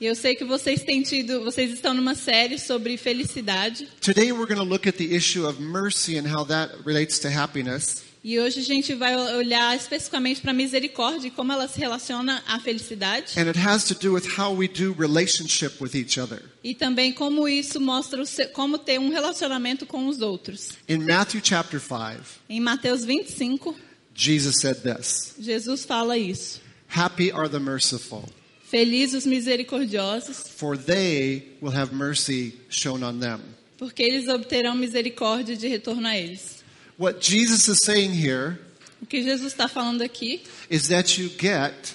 E eu sei que vocês têm tido, vocês estão numa série sobre felicidade. Today we're going to look at the issue of mercy and how that relates to happiness. E hoje a gente vai olhar especificamente para a misericórdia e como ela se relaciona à felicidade. And it has to do with how we do relationship with each other. E também como isso mostra como ter um relacionamento com os outros. In Matthew chapter 5, Em Mateus 25, Jesus said this Jesus fala isso. Happy are the merciful, Felizes os misericordiosos, for they will have mercy shown on them. porque eles obterão misericórdia de retorno a eles. What Jesus is saying here O que Jesus está falando aqui is that you get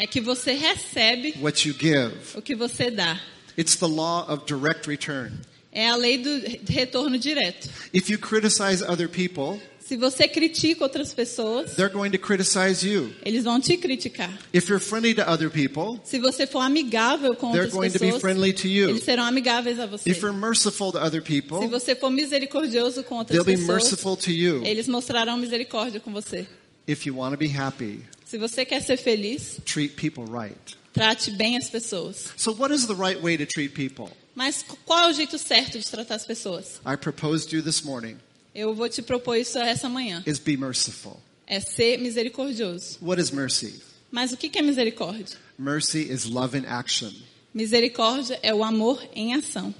é que você recebe what you give. o que você dá. It's the law of direct return. É a lei do retorno direto. If you criticize other people, Se você critica outras pessoas, they're going to criticize you. eles vão te criticar. If you're friendly to other people, Se você for amigável com they're outras going to be pessoas, friendly to you. eles serão amigáveis a você. If you're merciful to other Se people, você for misericordioso com outras they'll be pessoas, merciful to you. eles mostrarão misericórdia com você. If you want to be happy, Se você quer ser feliz, treat people right. trate bem as pessoas. So, what is the right way to treat people? Mas qual é o jeito certo de tratar as pessoas? I proposed you this morning Eu vou te propor isso essa manhã. is be merciful. É ser misericordioso. What is mercy? Mas o que é misericórdia? Mercy is love in action. Misericórdia é o amor em ação.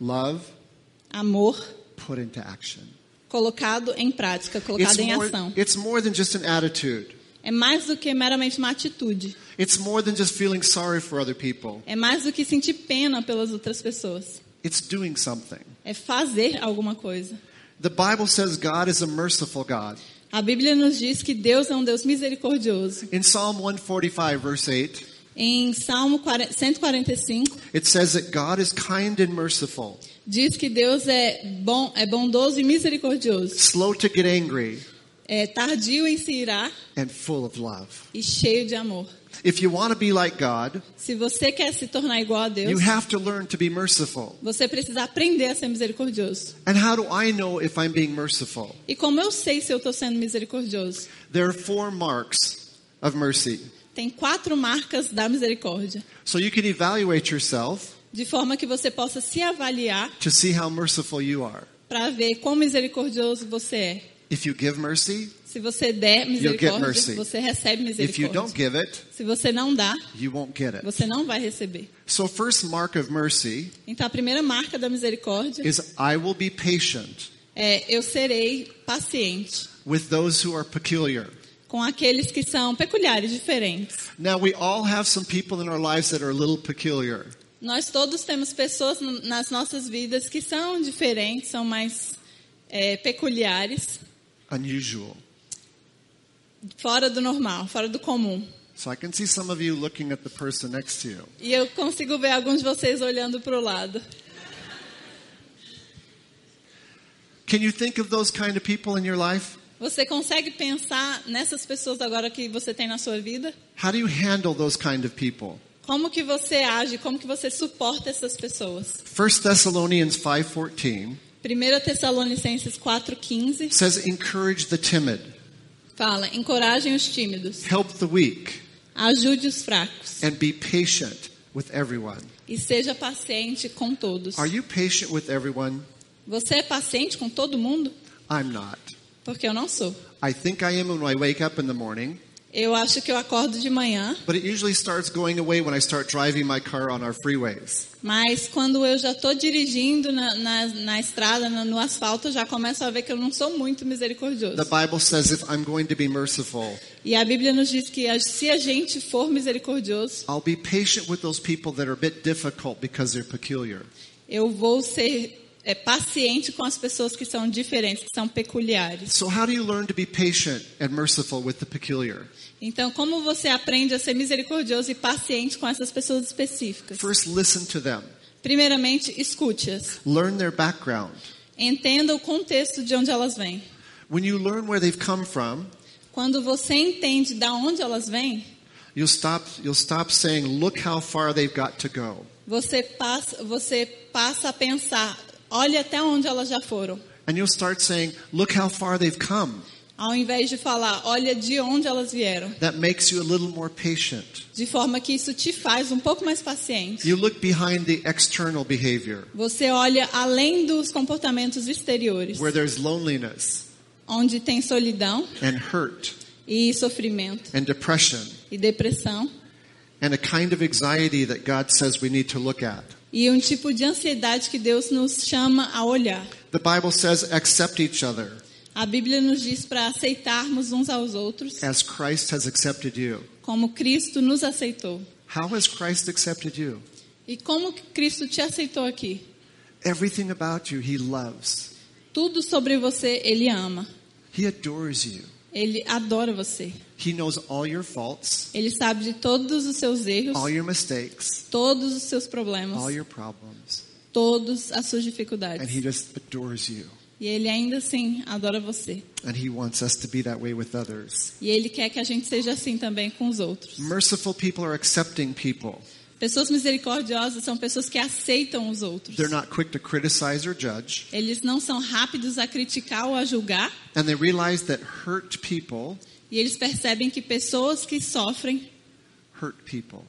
Love Amor put into action. colocado em prática, It's colocado em more, ação. it's more than just an attitude. É mais do que meramente uma atitude. It's more than just feeling sorry for other people. É mais do que sentir pena pelas outras pessoas. It's doing something. É fazer alguma coisa. The Bible says God is a merciful God. A Bíblia nos diz que Deus é um Deus misericordioso. In Psalm 145, verse 8, Em Salmo 40 145 it says that God is kind and merciful, diz que Deus é bom, é bondoso e misericordioso. slow to get angry, É tardio em se irar and full of love. e cheio de amor. If you want to be like God, Se você quer se tornar igual a you Deus, have to learn to be merciful. você precisa aprender a ser misericordioso. And how do I know if I'm being merciful? E como eu sei se eu estou sendo misericordioso? There are four marks of mercy. Tem quatro marcas da misericórdia, So you can evaluate yourself de forma que você possa se avaliar to see how merciful you are. para ver quão misericordioso você é. If you give mercy, Se você der misericórdia, você recebe if you don't misericórdia. give it, Se você não dá, you won't get it. você não vai receber. So first mark of mercy Então a primeira marca da misericórdia is I will be patient é eu serei paciente with those who are peculiar. com aqueles que são peculiares, diferentes. Now we all have some people in our lives that are a little peculiar. Nós todos temos pessoas nas nossas vidas que são diferentes, são mais é, peculiares, unusual. Fora do normal, fora do comum. So I can see some of you looking at the person next to you. E eu consigo ver alguns de vocês olhando para o lado. Can you think of those kind of people in your life? Você consegue pensar nessas pessoas agora que você tem na sua vida? How do you handle those kind of people? Como que você age? Como que você suporta essas pessoas? 1 Thessalonians 5:14 1 Tessalonicenses 4,15 says encourage the timid, fala: encorajem os tímidos, help the weak, ajude os fracos and be patient with everyone. e seja paciente com todos. Are you patient with everyone? Você é paciente com todo mundo? I'm not. Porque eu não sou. I think I am when I wake up in the morning, Eu acho que eu acordo de manhã, but it usually starts going away when I start driving my car on our freeways. mas quando eu já estou dirigindo na, na, na estrada, na- no asfalto, já começo a ver que eu não sou muito misericordioso. The Bible says if I'm going to be merciful, E a Bíblia nos diz que se a gente for misericordioso, I'll be patient with those people that are a bit difficult because they're peculiar. eu vou ser é, paciente com as pessoas que são diferentes, que são peculiares. So how do you learn to be patient and merciful with the peculiar? Então, como você aprende a ser misericordioso e paciente com essas pessoas específicas? First, listen to them. Primeiramente, escute-as. Learn their background. Entenda o contexto de onde elas vêm. When you learn where they've come from, Quando você entende de onde elas vêm, you'll stop you'll stop saying, "Look how far they've got to go." você passa, você passa a pensar, olha até onde elas já foram. And you'll start saying, "Look how far they've come." Ao invés de falar, olha de onde elas vieram. That makes you a little more patient. De forma que isso te faz um pouco mais paciente. You look behind the external behavior Você olha além dos comportamentos exteriores, where there's loneliness onde tem solidão and hurt e sofrimento and depression e depressão and a kind of anxiety that God says we need to look at. E um tipo de ansiedade que Deus nos chama a olhar. The Bible says accept each other A Bíblia nos diz para aceitarmos uns aos outros as Christ has accepted you. como Cristo nos aceitou. How has Christ accepted you? E como Cristo te aceitou aqui? Everything about you he loves. Tudo sobre você ele ama. He adores you. Ele adora você. He knows all your faults, Ele sabe de todos os seus erros, all your mistakes, todos os seus problemas, all your problems, todas as suas and dificuldades. he just adores you. E ele ainda assim adora você. And he wants us to be that way with others. E ele quer que a gente seja assim também com os outros. Merciful people are accepting people. Pessoas misericordiosas são pessoas que aceitam os outros. They're not quick to criticize or judge, Eles não são rápidos a criticar ou a julgar. and they realize that hurt people E eles percebem que pessoas que sofrem hurt people.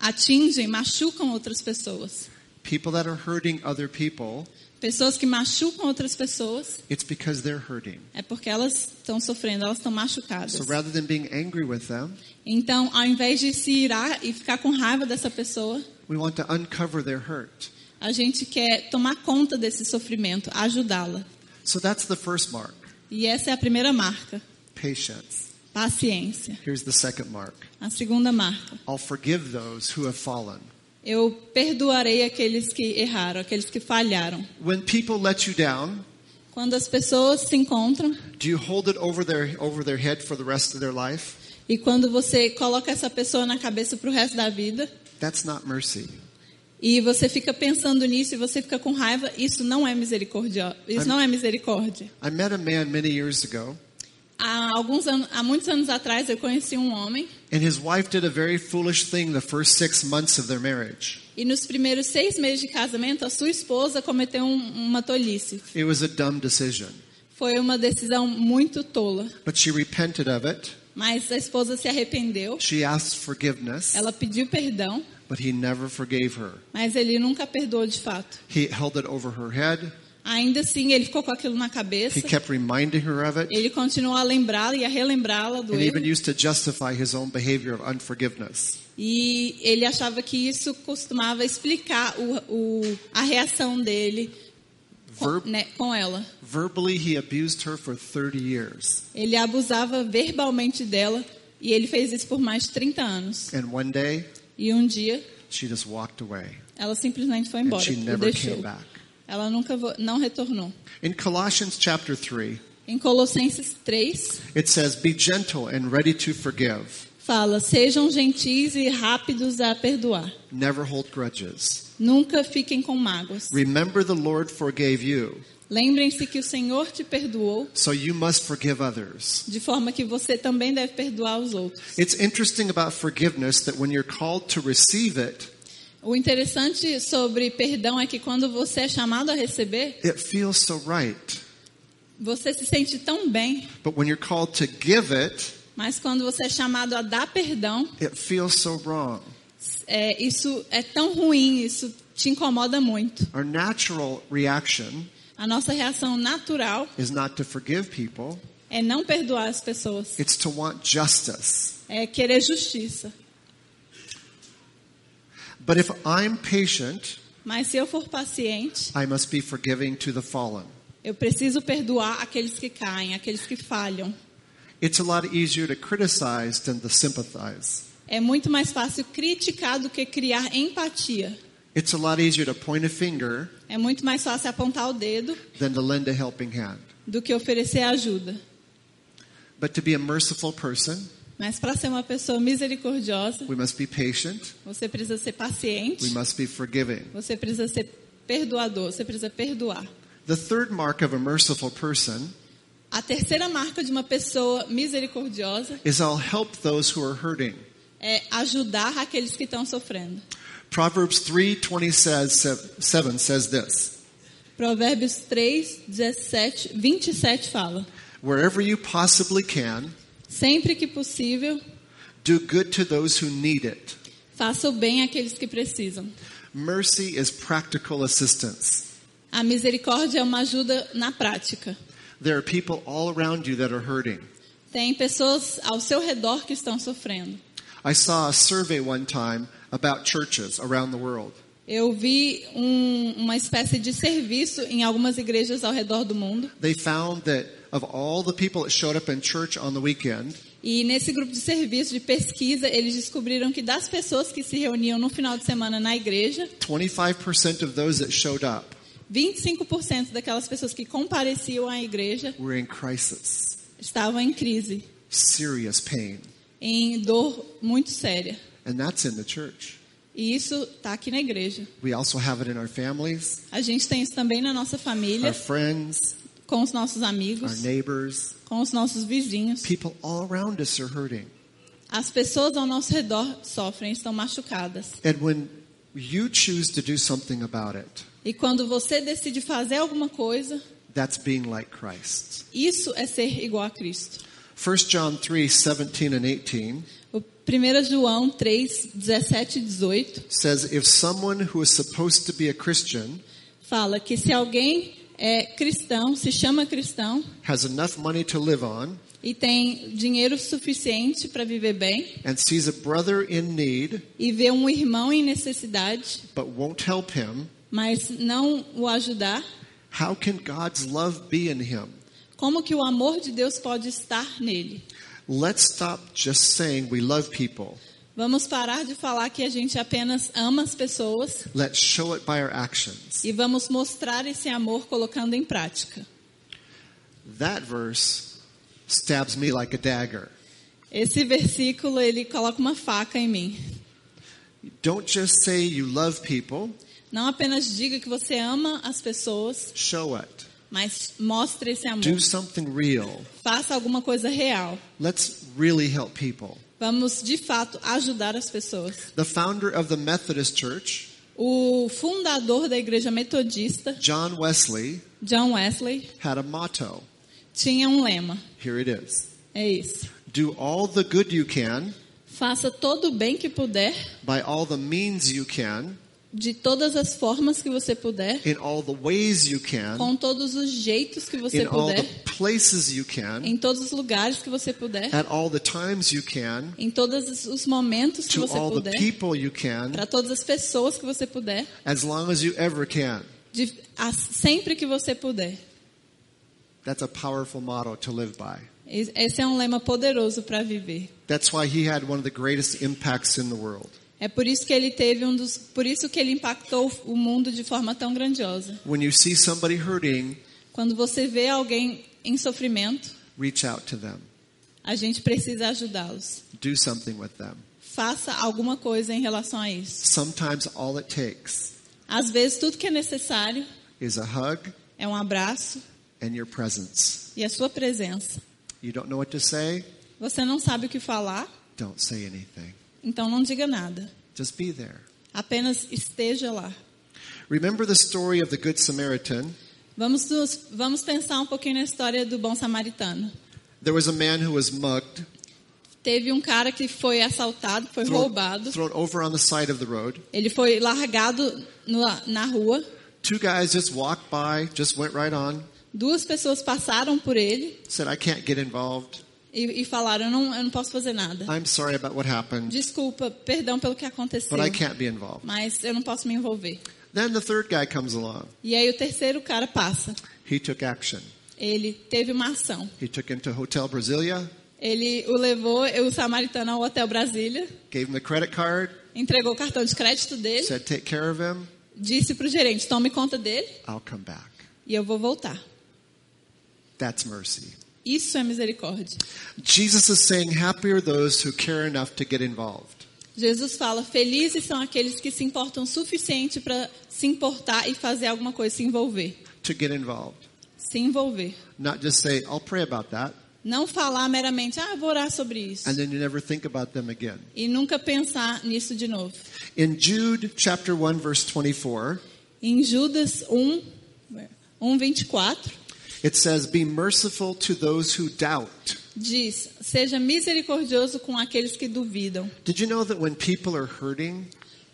atingem, machucam outras pessoas. People that are hurting other people, Pessoas que machucam outras pessoas it's because they're hurting. é porque elas estão sofrendo, elas estão machucadas. So rather than being angry with them, Então, ao invés de se irar e ficar com raiva dessa pessoa, we want to uncover their hurt. a gente quer tomar conta desse sofrimento, ajudá-la. So that's the first mark E essa é a primeira marca, patience. paciência. Here's the second mark A segunda marca, I'll forgive those who have fallen. eu perdoarei aqueles que erraram, aqueles que falharam. When people let you down, Quando as pessoas se encontram do you hold it over their, over their head for the rest of their life? E quando você coloca essa pessoa na cabeça pro resto da vida That's not mercy. e você fica pensando nisso e você fica com raiva, isso não é misericórdia. Isso não é misericórdia. I met a man many years ago, Há alguns anos, há muitos anos atrás eu conheci um homem and his wife did a very foolish thing the first six months of their marriage. e nos primeiros seis meses de casamento a sua esposa cometeu um- uma tolice. It was a dumb decision, Foi uma decisão muito tola, but she repented of it. Mas a esposa se arrependeu. She asked forgiveness, Ela pediu perdão, but he never forgave her. mas ele nunca perdoou de fato. He held it over her head. Ainda assim, ele ficou com aquilo na cabeça. He kept reminding her of it, Ele continuou a lembrá-la e a relembrá-la do and erro. even used to justify his own behavior of unforgiveness. E ele achava que isso costumava explicar o, o- a reação dele com, né, com ela. verbally, he abused her for 30 years. Ele abusava verbalmente dela e ele fez isso por mais de 30 anos. And one day, E um dia she just walked away, ela simplesmente foi and embora she e never deixou. came back. Ela nunca não retornou. In Colossians chapter 3, Em Colossenses 3 it says, Be gentle and ready to forgive. fala: "Sejam gentis e rápidos a perdoar. Never hold grudges. Nunca fiquem com mágoas. Remember the Lord forgave you, Lembrem-se que o Senhor te perdoou, so you must forgive others. de forma que você também deve perdoar os outros." It's interesting about forgiveness that when you're called to receive it, O interessante sobre perdão é que quando você é chamado a receber, it feels so right. você se sente tão bem, But when you're called to give it, mas quando você é chamado a dar perdão, it feels so wrong. É, isso é tão ruim, isso te incomoda muito. Our natural reaction A nossa reação natural is not to forgive people, é não perdoar as pessoas, it's to want justice. é querer justiça. But if I'm patient, Mas se eu for paciente, I must be forgiving to the fallen. eu preciso perdoar aqueles que caem, aqueles que falham. It's a lot easier to criticize than to sympathize. É muito mais fácil criticar do que criar empatia. It's a lot easier to point a finger É muito mais fácil apontar o dedo than to lend a helping hand. do que oferecer ajuda. But to be a merciful person, Mas para ser uma pessoa misericordiosa, we must be patient, você precisa ser paciente, we must be forgiving. você precisa ser perdoador, você precisa perdoar. The third mark of a merciful person A terceira marca de uma pessoa misericordiosa is I'll help those who are hurting. É ajudar aqueles que estão sofrendo. Proverbs 3:20 says 7 says this. Provérbios 3, 17, 27 fala: Wherever you possibly can, Sempre que possível, do good to those who need it. faça o bem àqueles que precisam. Mercy is practical assistance. A misericórdia é uma ajuda na prática. There are people all around you that are hurting. Tem pessoas ao seu redor que estão sofrendo. I saw a survey one time about churches around the world. Eu vi um- uma espécie de serviço em algumas igrejas ao redor do mundo. They found that of all the people that showed up in church on the weekend, E nesse grupo de serviço de pesquisa, eles descobriram que das pessoas que se reuniam no final de semana na igreja, 25% of those that showed up 25% daquelas pessoas que compareciam à igreja were in crisis, estavam em crise, serious pain. Em dor muito séria. And that's in the church. E isso está aqui na igreja. We also have it in our families, A gente tem isso também na nossa our família, friends, com os nossos our amigos, neighbors. com os nossos vizinhos. People all around us are hurting. As pessoas ao nosso redor sofrem, estão machucadas. And when you choose to do something about it, E quando você decide fazer alguma coisa, that's being like Christ. isso é ser igual a Cristo. 1 John 3 17 and 18 O 1 João 3, 17 e 18 says, If someone who is supposed to be a Christian fala que se alguém é cristão, se chama cristão, has enough money to live on e tem dinheiro suficiente para viver bem, and sees a brother in need e vê um irmão em necessidade, but won't help him, mas não o ajudar, how can God's love be in him? Como que o amor de Deus pode estar nele? Let's stop just saying we love people. Vamos parar de falar que a gente apenas ama as pessoas Let's show it by our actions. e vamos mostrar esse amor colocando em prática. That verse stabs me like a dagger. Esse versículo ele coloca uma faca em mim. Don't just say you love people, Não apenas diga que você ama as pessoas, show it. Mas mostre esse amor. Do something real. Faça alguma coisa real. Let's really help people. Vamos de fato ajudar as pessoas. The founder of the Methodist Church, O fundador da igreja metodista, John Wesley, John Wesley, had a motto. tinha um lema. Here it is. É isso. Do all the good you can Faça todo o bem que puder, by all the means you can, de todas as formas que você puder, in all the ways you can, com todos os jeitos que você in all the puder, places you can, em todos os lugares que você puder, at all the times you can, em todos os momentos que você puder, people you can, para todas as pessoas que você puder, as long as you ever can. de, a- sempre que você puder. That's a powerful motto to live by. Es- Esse é um lema poderoso para viver. That's why he had one of the greatest impacts in the world. É por isso que ele teve um dos, por isso que ele impactou o mundo de forma tão grandiosa. When you see somebody hurting, Quando você vê alguém em sofrimento, reach out to them. a gente precisa ajudá-los. Do something with them. Faça alguma coisa em relação a isso. Sometimes all it takes Às vezes tudo que é necessário is a hug é um abraço and your presence. e a sua presença. You don't know what to say? Você não sabe o que falar, Don't say anything. Então não diga nada. Just be there. Apenas esteja lá. Remember the story of the Good Samaritan? Vamos, vamos pensar um pouquinho na história do bom samaritano. There was a man who was mugged, Teve um cara que foi assaltado, foi thrown, roubado. thrown over on the side of the road. Ele foi largado no- na rua. Two guys just walked by, just went right on, Duas pessoas passaram por ele said, I can't get involved. E, e falaram: eu não, eu não posso fazer nada. I'm sorry about what happened, Desculpa, perdão pelo que aconteceu, but I can't be involved. mas eu não posso me envolver. Then the third guy comes along. E aí o terceiro cara passa. He took action. Ele teve uma ação. He took him to Hotel Brasilia, Ele o levou, o samaritano, ao Hotel Brasília, gave him a credit card, entregou o cartão de crédito dele, said, Take care of him, disse para o gerente: tome conta dele I'll come back. e eu vou voltar. That's mercy. Isso é misericórdia. Jesus is saying, Happy are those who care enough to get involved. Jesus fala: felizes são aqueles que se importam suficiente para se importar e fazer alguma coisa, se envolver. To get involved. Se envolver. Not just say, I'll pray about that, Não falar meramente, ah, vou orar sobre isso. and then you never think about them again. E nunca pensar nisso de novo. In Jude chapter 1, verse 24, Em Judas 1, 1 24, it says, Be merciful to those who doubt. diz: Seja misericordioso com aqueles que duvidam. Did you know that when people are hurting,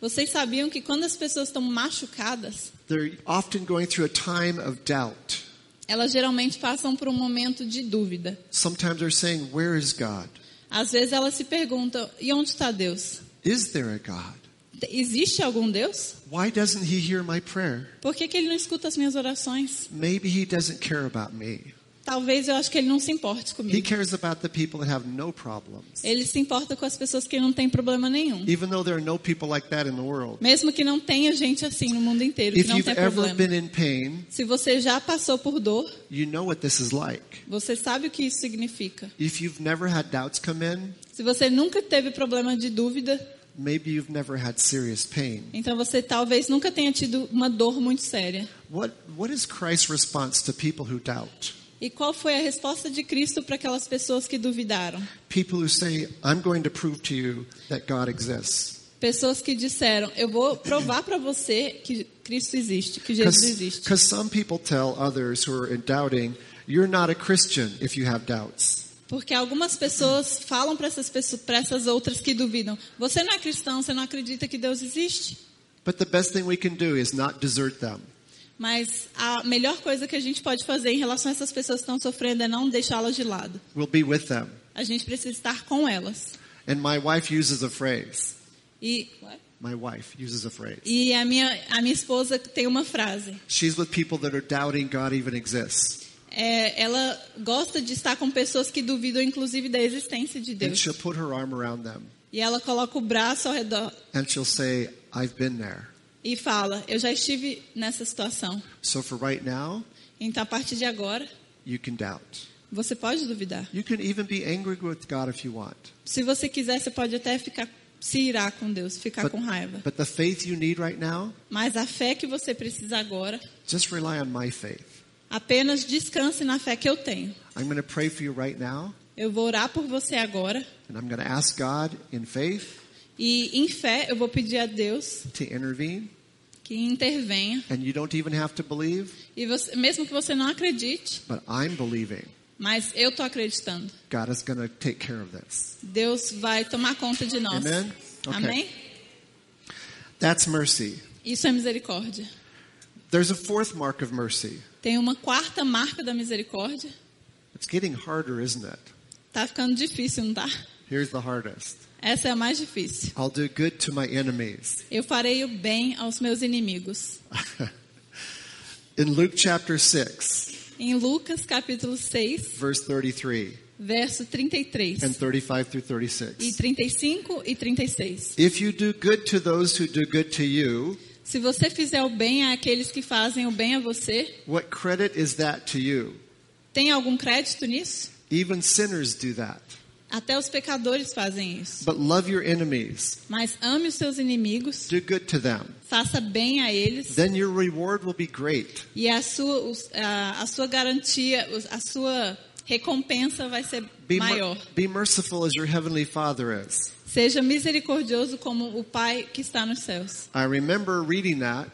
Vocês sabiam que quando as pessoas estão machucadas, they're often going through a time of doubt? elas geralmente passam por um momento de dúvida. Sometimes they're saying, Where is God? Às vezes elas se perguntam: e onde está Deus? Is there a God? Existe algum Deus? Why doesn't He hear my prayer? Por que, que ele não escuta as minhas orações? Maybe He doesn't care about me. Talvez eu acho que ele não se importe He comigo. cares about the people that have no problems. Ele se importa com as pessoas que não têm problema nenhum. Even though there are no people like that in the world. Mesmo que não tenha gente assim no mundo inteiro que If não you've tem ever problema. been in pain, Se você já passou por dor, you know what this is like. você sabe o que isso significa. If you've never had doubts come in, Se você nunca teve problema de dúvida, maybe you've never had serious pain. então você talvez nunca tenha tido uma dor muito séria. What, what is Christ's response to people who doubt? E qual foi a resposta de Cristo para aquelas pessoas que duvidaram? People who say, I'm going to prove to you that God exists. Pessoas que disseram: Eu vou provar para você que Cristo existe, que Jesus existe. Because some people tell others who are doubting, you're not a Christian if you have doubts. Porque algumas pessoas falam para essas pessoas, para essas outras que duvidam: Você não é cristão, você não acredita que Deus existe. But the best thing we can do is not desert them. Mas a melhor coisa que a gente pode fazer em relação a essas pessoas que estão sofrendo é não deixá-las de lado. We'll be with them. A gente precisa estar com elas. And my wife uses a phrase. E, My wife uses a phrase. e a, minha, a minha esposa tem uma frase. She's with people that are doubting God even exists. É, ela gosta de estar com pessoas que duvidam, inclusive, da existência de Deus. she'll put her arm around them. E ela coloca o braço ao redor And she'll say, I've been there. e fala: Eu já estive nessa situação. So for right now, Então, a partir de agora, you can doubt. você pode duvidar. You can even be angry with God if you want. Se você quiser, você pode até ficar se irar com Deus, ficar But, com raiva. but the faith you need right now, Mas a fé que você precisa agora, just rely on my faith. Apenas descanse na fé que eu tenho. I'm going to pray for you right now, Eu vou orar por você agora and I'm going to ask God in faith e em fé eu vou pedir a Deus to intervene. que intervenha. And you don't even have to believe, E você, mesmo que você não acredite, but I'm believing mas eu tô acreditando. God is going to take care of this. Deus vai tomar conta de nós. Amen? Okay. Amém? That's mercy. Isso é misericórdia. There's a fourth mark of mercy. Tem uma quarta marca da misericórdia. It's getting harder, isn't it? Tá ficando difícil, não tá? Here's the hardest. Essa é a mais difícil. I'll do good to my enemies. Eu farei o bem aos meus inimigos. In Luke chapter 6, Em Lucas capítulo 6, verse 33 verso 33 and 35 through e 36. 35 e 36. If you do good to those who do good to you, Se você fizer o bem àqueles que fazem o bem a você, what credit is that to you? tem algum crédito nisso? Even sinners do that. Até os pecadores fazem isso. But love your enemies, Mas ame os seus inimigos, do good to them. faça bem a eles Then your reward will be great. e a sua, a, a sua garantia, a sua recompensa vai ser Be, mer- maior. be merciful as your heavenly Father is. Seja misericordioso como o Pai que está nos céus. I remember reading that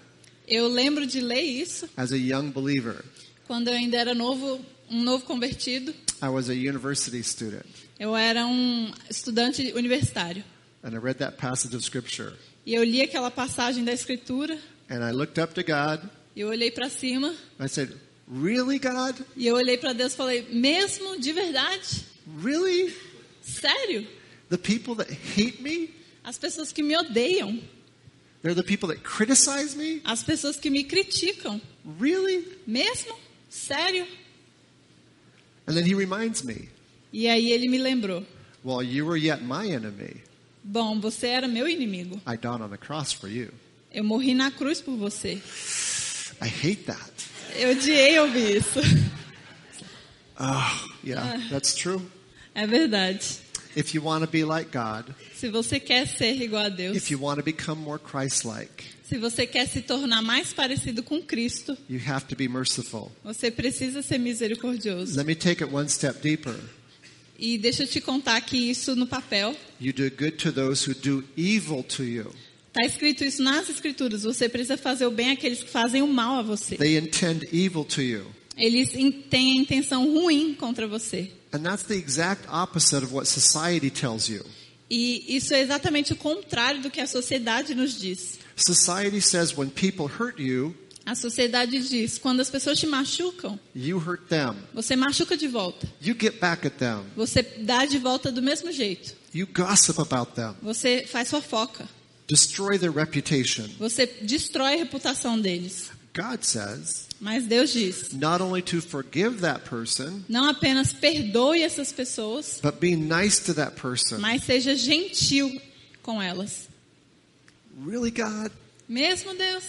Eu lembro de ler isso as a young believer. quando eu ainda era novo, um novo convertido. I was a university student, Eu era um estudante universitário. and I read that passage of Scripture. E eu li aquela passagem da Escritura, And I looked up to God. e eu olhei para cima, I said, Really, God? e eu olhei para Deus e falei: Mesmo de verdade? Really? Sério? The people that hate me? As pessoas que me odeiam, They're the people that criticize me? as pessoas que me criticam, Really? mesmo? Sério? And then he reminds me, E aí ele me lembrou: While you were yet my enemy, Bom, você era meu inimigo. I died on the cross for you. Eu morri na cruz por você. I hate that. Eu odiei ouvir isso. Oh, yeah, that's true. É verdade. If you want to be like God, Se você quer ser igual a Deus, if you want to become more Christ like, se você quer se tornar mais parecido com Cristo, you have to be merciful. você precisa ser misericordioso. Let me take it one step deeper. E deixa eu te contar que isso no papel, You do good to those who do evil to you. está escrito isso nas escrituras. Você precisa fazer o bem àqueles que fazem o mal a você. They intend evil to you. Eles têm a intenção ruim contra você. And that's the exact opposite of what society tells you. E isso é exatamente o contrário do que a sociedade nos diz. Society says when people hurt you, A sociedade diz: quando as pessoas te machucam, you hurt them. você machuca de volta. You get back at them. Você dá de volta do mesmo jeito. Você faz fofoca. Destroy their reputation. Você destrói a reputação deles. God says Mas Deus diz: not only to forgive that person, não apenas perdoe essas pessoas, but be nice to that person. mas seja gentil com elas. Really, God? Mesmo Deus,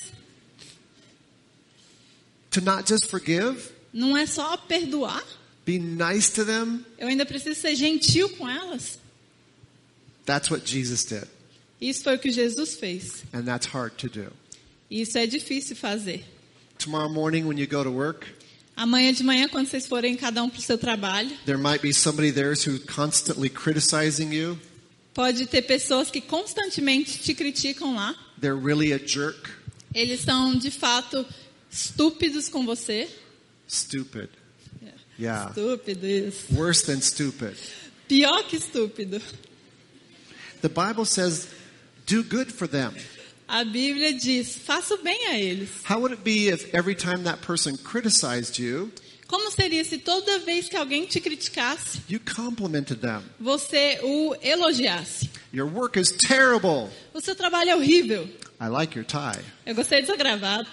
To not just forgive, não é só perdoar, be nice to them? eu ainda preciso ser gentil com elas. That's what Jesus did. Isso foi o que Jesus fez. And that's hard to do. Isso é difícil fazer. Tomorrow morning when you go to work, Amanhã de manhã, quando vocês forem cada um para o seu trabalho, there might be somebody there who's constantly criticizing you. pode ter pessoas que constantemente te criticam lá. They're really a jerk. Eles são de fato estúpidos com você. Stupid. Yeah. Estúpido isso. Worse than stupid. Pior que estúpido. The Bible says, do good for them. A Bíblia diz: faça o bem a eles. How would it be if every time that person criticized you, Como seria se toda vez que alguém te criticasse, you complimented them? você o elogiasse? Your work is terrible. O seu trabalho é horrível. I like your tie. Eu gostei dessa gravata.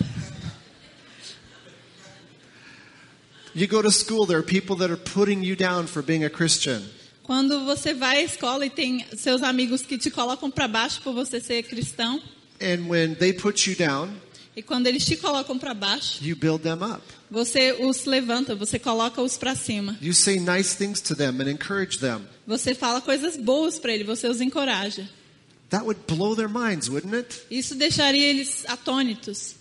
You go to school, there are people that are putting you down for being a Christian. Quando você vai à escola e tem seus amigos que te colocam para baixo por você ser cristão, And when they put you down, e quando eles te colocam para baixo, you build them up. você os levanta, você coloca-os para cima. You say nice things to them and encourage them. Você fala coisas boas para eles, você os encoraja. That would blow their minds, wouldn't it? Isso deixaria eles atônitos.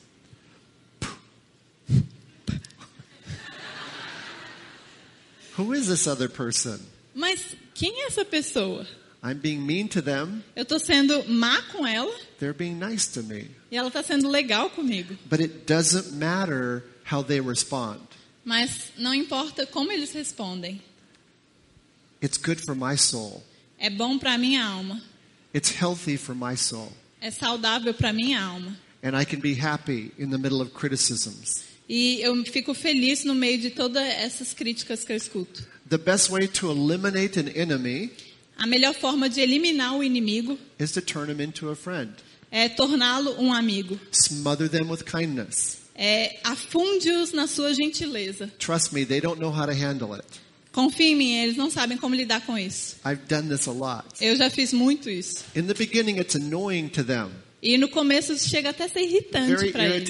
Who is this other person? Mas quem é essa pessoa? I'm being mean to them. Eu estou sendo má com ela They're being nice to me. e ela está sendo legal comigo. But it doesn't matter how they respond. Mas não importa como eles respondem. It's good for my soul. É bom para minha alma. It's healthy for my soul. É saudável para minha alma. And I can be happy in the middle of criticisms. E eu fico feliz no meio de todas essas críticas que eu escuto. The best way to eliminate an enemy A melhor forma de eliminar o inimigo is to turn him into a friend. é torná-lo um amigo. Smother them with kindness. É, afunde-os na sua gentileza. Trust me, they don't know how to handle it. Confie em mim, eles não sabem como lidar com isso. I've done this a lot. Eu já fiz muito isso. In the beginning, it's annoying to them, E no começo chega até a ser irritante para eles.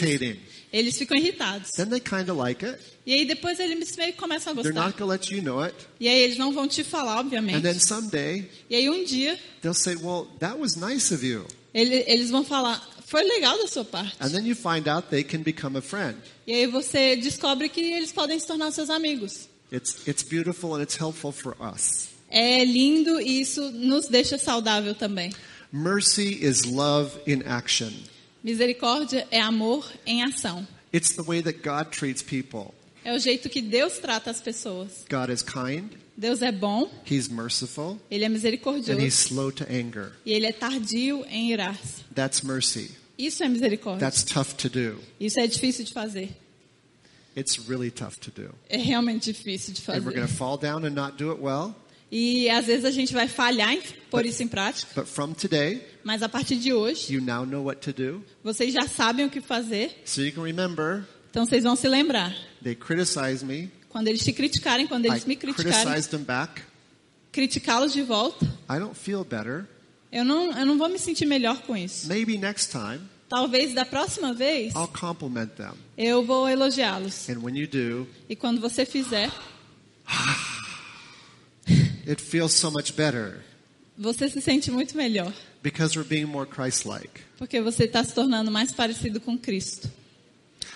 Eles ficam irritados. Then they kind of like it. E aí depois eles meio que começam a They're gostar. not let you know it. E aí eles não vão te falar, And then obviamente. someday, E aí um dia they'll say, Well, that was nice of you. ele- eles vão falar, foi legal da sua parte. And then you find out they can become a friend. E aí você descobre que eles podem se tornar seus amigos. It's, it's beautiful and it's helpful for us. É lindo e isso nos deixa saudável também. Mercy is love in action. Misericórdia é amor em ação. It's the way that God treats people. É o jeito que Deus trata as pessoas. God is kind, Deus é bom, He's merciful, Ele é and He's misericordioso slow to anger. e Ele é tardio em irar-se. That's mercy. Isso é misericórdia. That's tough to do. Isso é difícil de fazer. It's really tough to do. É realmente difícil de And we're going fazer. to fall down and not do it well. E às vezes a gente vai falhar em pôr isso em prática, But from today, mas a partir de hoje, you now know what to do. vocês já sabem o que fazer, So you can remember então vocês vão se lembrar. they criticize me. Quando eles te criticarem, quando I eles me criticarem, criticá-los de volta, I don't feel better. eu não, eu não vou me sentir melhor com isso. Maybe next time Talvez da próxima vez I'll compliment them. eu vou elogiá-los. And when you do, E quando você fizer, it feels so much better você se sente muito melhor, because we're being more Christ-like. porque você está se tornando mais parecido com Cristo.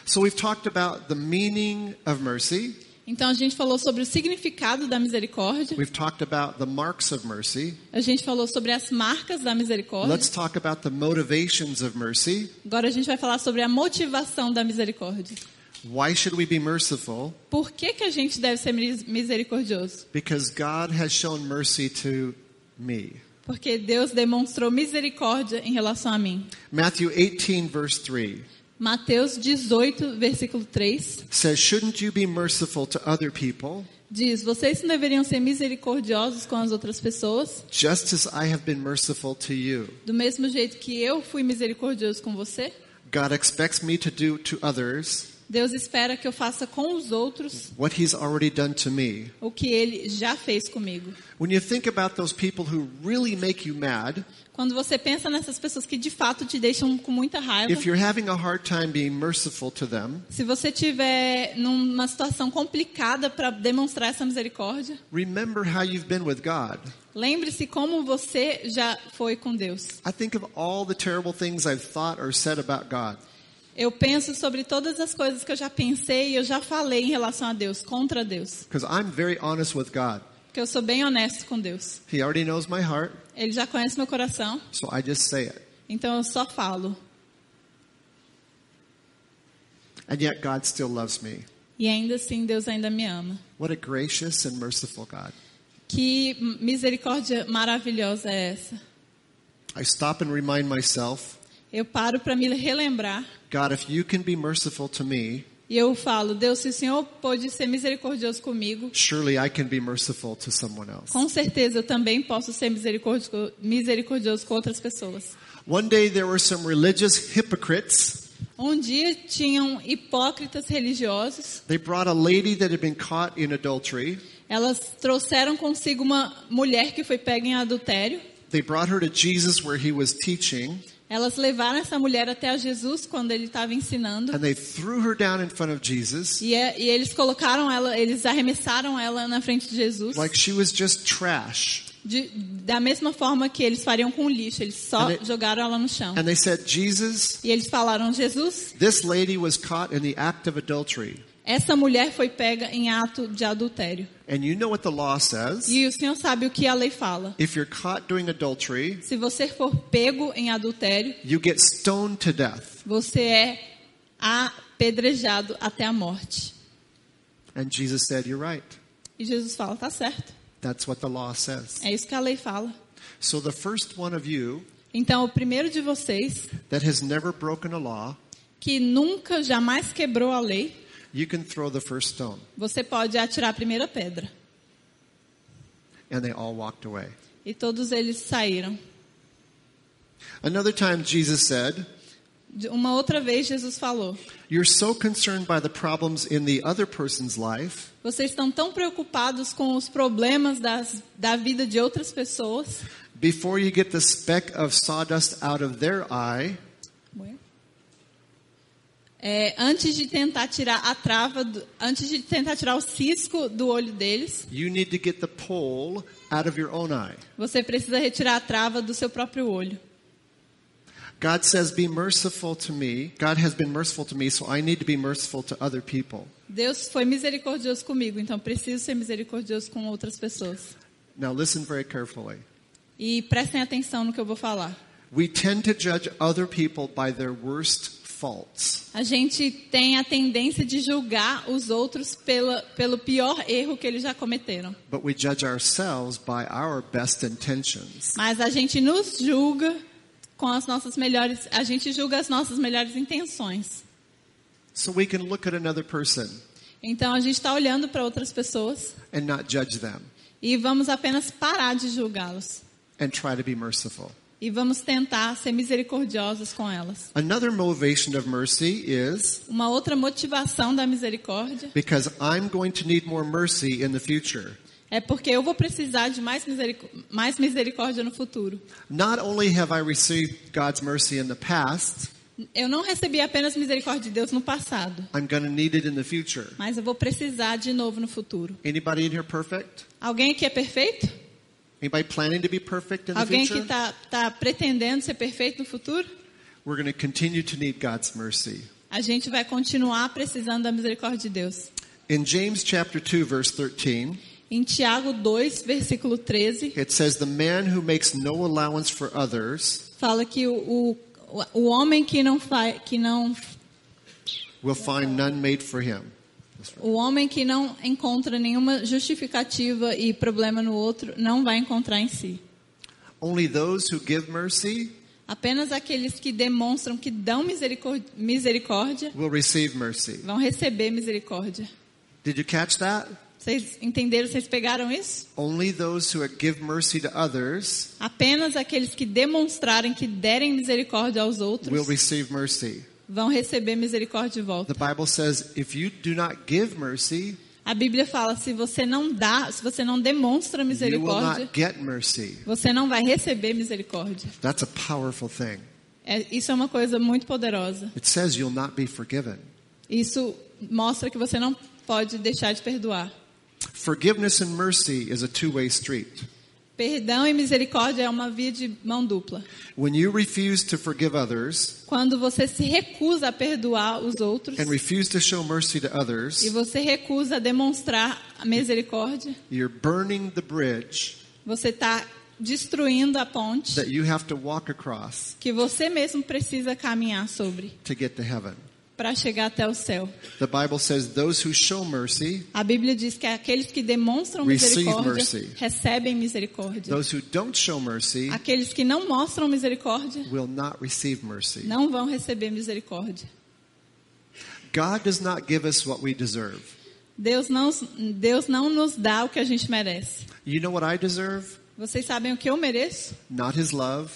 So we've talked about the meaning of mercy. Então a gente falou sobre o significado da misericórdia, We've talked about the marks of mercy. a gente falou sobre as marcas da misericórdia. Let's talk about the motivations of mercy. Agora a gente vai falar sobre a motivação da misericórdia. Why should we be merciful? Por que, que a gente deve ser mis- misericordioso? Because God has shown mercy to me. Porque Deus demonstrou misericórdia em relação a mim. Matthew 18, verse 3 Mateus 18, versículo 3 says, Shouldn't you be merciful to other people, diz: Vocês não deveriam ser misericordiosos com as outras pessoas, just as I have been merciful to you? do mesmo jeito que eu fui misericordioso com você? God expects me to do to others Deus espera que eu faça com os outros what He's already done to me. o que ele já fez comigo. When you think about those people who really make you mad, Quando você pensa nessas pessoas que de fato te deixam com muita raiva, if you're having a hard time being merciful to them, se você tiver numa situação complicada para demonstrar essa misericórdia, remember how you've been with God. lembre-se como você já foi com Deus. I think of all the terrible things I've thought or said about God. Eu penso sobre todas as coisas que eu já pensei e eu já falei em relação a Deus, contra Deus. Because I'm very honest with God. Porque eu sou bem honesto com Deus. He already knows my heart, Ele já conhece meu coração, so I just say it. então eu só falo. And yet God still loves me. E ainda assim Deus ainda me ama. What a gracious and merciful God. Que misericórdia maravilhosa é essa? I stop and remind myself, Eu paro para me relembrar God, if you can be merciful to me, e eu falo, Deus, se o Senhor pôde ser misericordioso comigo, surely I can be merciful to someone else. com certeza eu também posso ser misericordioso, misericordioso com outras pessoas. One day there were some religious hypocrites. Um dia tinham hipócritas religiosos. They brought a lady that had been caught in adultery. Elas trouxeram consigo uma mulher que foi pega em adultério. They brought her to Jesus where he was teaching, Elas levaram essa mulher até a Jesus quando ele estava ensinando. and they threw her down in front of Jesus E, é- e eles colocaram ela, eles arremessaram ela na frente de Jesus. like she was just trash. De- da mesma forma que eles fariam com lixo, eles só And it- jogaram ela no chão. And they said, E eles falaram: Jesus, this lady was caught in the act of adultery. Essa mulher foi pega em ato de adultério. And you know what the law says. E o Senhor sabe o que a lei fala. If you're caught doing adultery, Se você for pego em adultério, you get stoned to death. você é apedrejado até a morte. And Jesus said, You're right. E Jesus fala: tá certo. That's what the law says. É isso que a lei fala. So the first one of you Então, o primeiro de vocês that has never broken a law, que nunca, jamais quebrou a lei, you can throw the first stone. você pode atirar a primeira pedra. And they all walked away. E todos eles saíram. Another time, Jesus said, Uma outra vez, Jesus falou: You're so concerned by the problems in the other person's life Vocês estão tão preocupados com os problemas das, da vida de outras pessoas. before you get the speck of sawdust out of their eye, É, antes de tentar tirar a trava, do- antes de tentar tirar o cisco do olho deles, you need to get the pole out of your own eye. você precisa retirar a trava do seu próprio olho. God says, Be merciful to me. God has been merciful to me, so I need to be merciful to other people. Deus foi misericordioso comigo, então preciso ser misericordioso com outras pessoas. Now, listen very carefully. E prestem atenção no que eu vou falar. We tend to judge other people by their worst faults. A gente tem a tendência de julgar os outros pela, pelo pior erro que eles já cometeram. But we judge ourselves by our best intentions. Mas a gente nos julga com as nossas melhores, a gente julga as nossas melhores intenções. So we can look at another person Então a gente está olhando para outras pessoas and not judge them e vamos apenas parar de julgá-los and try to be merciful. E vamos tentar ser misericordiosos com elas. Another motivation of mercy is Uma outra motivação da misericórdia because I'm going to need more mercy in the future. é porque eu vou precisar de mais, miseric- mais misericórdia no futuro. Not only have I received God's mercy in the past, Eu não recebi apenas misericórdia de Deus no passado, I'm to need it in the future. mas eu vou precisar de novo no futuro. Anybody in here perfect? Alguém aqui é perfeito? Alguém que está tá pretendendo ser perfeito no futuro? We're going to continue to need God's mercy. A gente vai continuar precisando da misericórdia de Deus. In James chapter 2 verse 13, Em Tiago 2, versículo 13, it says the man who makes no allowance for others fala que o, o, o homem que não faz, que não will find none made for him. O homem que não encontra nenhuma justificativa e problema no outro não vai encontrar em si. Only those who give mercy Apenas aqueles que demonstram que dão misericórdia will receive mercy. vão receber misericórdia. Did you catch that? Vocês entenderam? Vocês pegaram isso? Only those who give mercy to others Apenas aqueles que demonstrarem que derem misericórdia aos will outros receive mercy. Vão receber misericórdia de The volta. Bible says if you do not give mercy, A Bíblia fala: se você não dá, se você não demonstra misericórdia, not get mercy. você não vai receber misericórdia. That's a powerful thing. É, isso é uma coisa muito poderosa. It says you'll not be forgiven. Isso mostra que você não pode deixar de perdoar. Forgiveness and mercy is a two-way street. Perdão e misericórdia é uma via de mão dupla. When you refuse to forgive others Quando você se recusa a perdoar os outros and refuse to show mercy to others, e você recusa a demonstrar a misericórdia, you're burning the bridge você está destruindo a ponte that you have to walk across que você mesmo precisa caminhar sobre para chegar até o céu. The Bible says those who show mercy, A Bíblia diz que aqueles que demonstram misericórdia mercy. recebem misericórdia. those who don't show mercy Aqueles que não mostram misericórdia will not receive mercy. não vão receber misericórdia. God does not give us what we deserve. Deus não, Deus não nos dá o que a gente merece. You know what I deserve? Vocês sabem o que eu mereço? Not his love,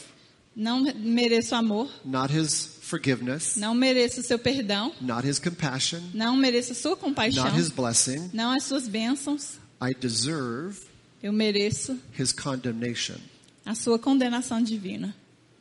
Não mereço amor, not his forgiveness, não mereço o seu perdão, not his compassion, não mereço a sua compaixão, not his blessing. não as suas bênçãos. I deserve Eu mereço his condemnation. a sua condenação divina.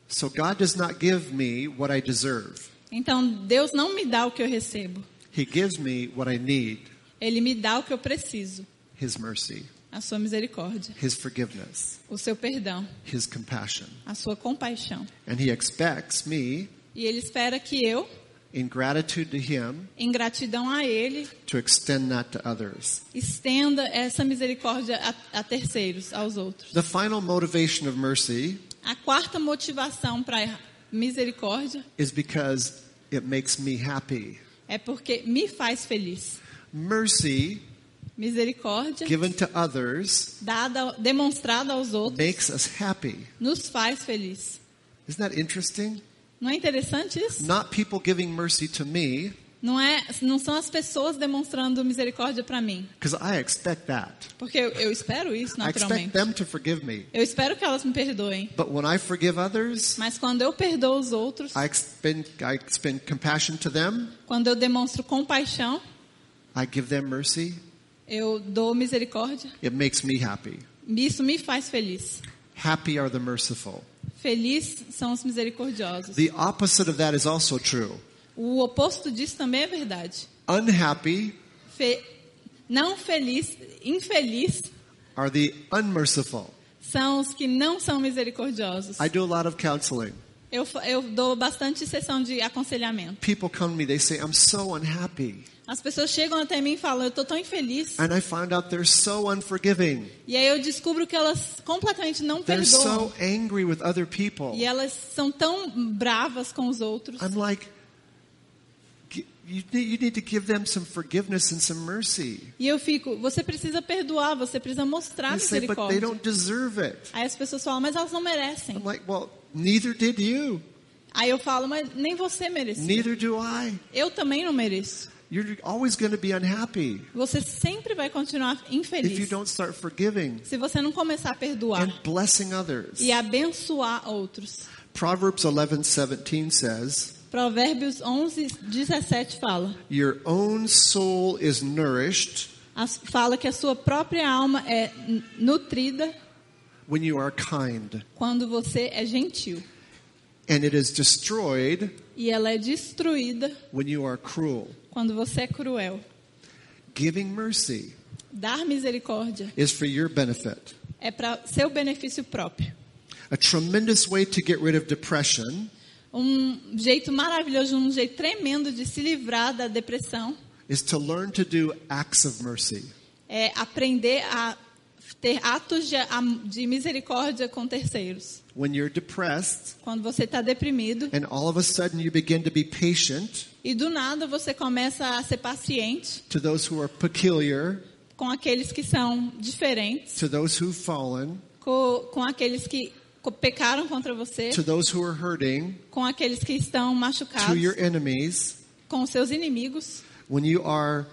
So God does not give me what I deserve. Então, Deus não me dá o que eu recebo. He gives me what I need, Ele me dá o que eu preciso, his mercy, a sua misericórdia, his forgiveness, o seu perdão, his compassion. a sua compaixão. And he expects me, E Ele espera que eu, in gratitude to him, em gratidão a Ele, to extend that to others. estenda essa misericórdia a, a terceiros, aos outros. The final motivation of mercy A quarta motivação para misericórdia is because it makes me happy. é porque me faz feliz. Mercy Misericórdia given to others dada, demonstrada aos outros makes us happy. nos faz feliz. Isn't that interesting? Não é interessante isso? Not people giving mercy to me, Não é, não são as pessoas demonstrando misericórdia para mim, because I expect that. porque eu, eu espero isso I expect naturalmente. them to forgive me. Eu espero que elas me perdoem. But when I forgive others, Mas quando eu perdoo os outros, I expend, I expend compassion to them. quando eu demonstro compaixão, I give them mercy. eu dou misericórdia, It makes me happy. isso me faz feliz. Happy are the merciful. Feliz são os misericordiosos. The opposite of that is also true. O oposto disso também é verdade. Unhappy Fe- não feliz, infeliz are the unmerciful. são os que não são misericordiosos. I do a lot of counseling. Eu, eu dou bastante sessão de aconselhamento. People come to me, they say, I'm so unhappy. As pessoas chegam até mim e falam, eu estou tão infeliz. And I find out they're so unforgiving. E aí eu descubro que elas completamente não They're perdoam. so angry with other people. E elas são tão bravas com os outros. I'm like, "G- you need, you need to give them some forgiveness and some mercy. E eu fico, você precisa perdoar, você precisa mostrar say, but they misericórdia. don't deserve it. Aí as pessoas falam, mas elas não merecem. I'm like, well, neither did you. Aí eu falo, mas nem você merecia. Neither do I. Eu também não mereço. You're always going to be unhappy Você sempre vai continuar if you infeliz don't start forgiving se você não começar a perdoar and blessing others. e abençoar outros. Proverbs 11:17 says, Provérbios 11, 17 fala. "Your own soul is nourished Fala que a sua própria alma é nutrida when you are kind, quando você é gentil. and it is destroyed E ela é destruída when you are cruel." Quando você é cruel. Giving mercy Dar misericórdia is for your benefit. é para seu benefício próprio. A tremendous way to get rid of depression Um jeito maravilhoso, um jeito tremendo de se livrar da depressão is to learn to do acts of mercy. é aprender a ter atos de, de misericórdia com terceiros. When you're depressed quando você está deprimido and all of a sudden you begin to be patient e do nada você começa a ser paciente to those who are peculiar, com aqueles que são diferentes, to those who've fallen, com, com aqueles que pecaram contra você, to those who are hurting, com aqueles que estão to machucados, your enemies, com os seus inimigos. when you are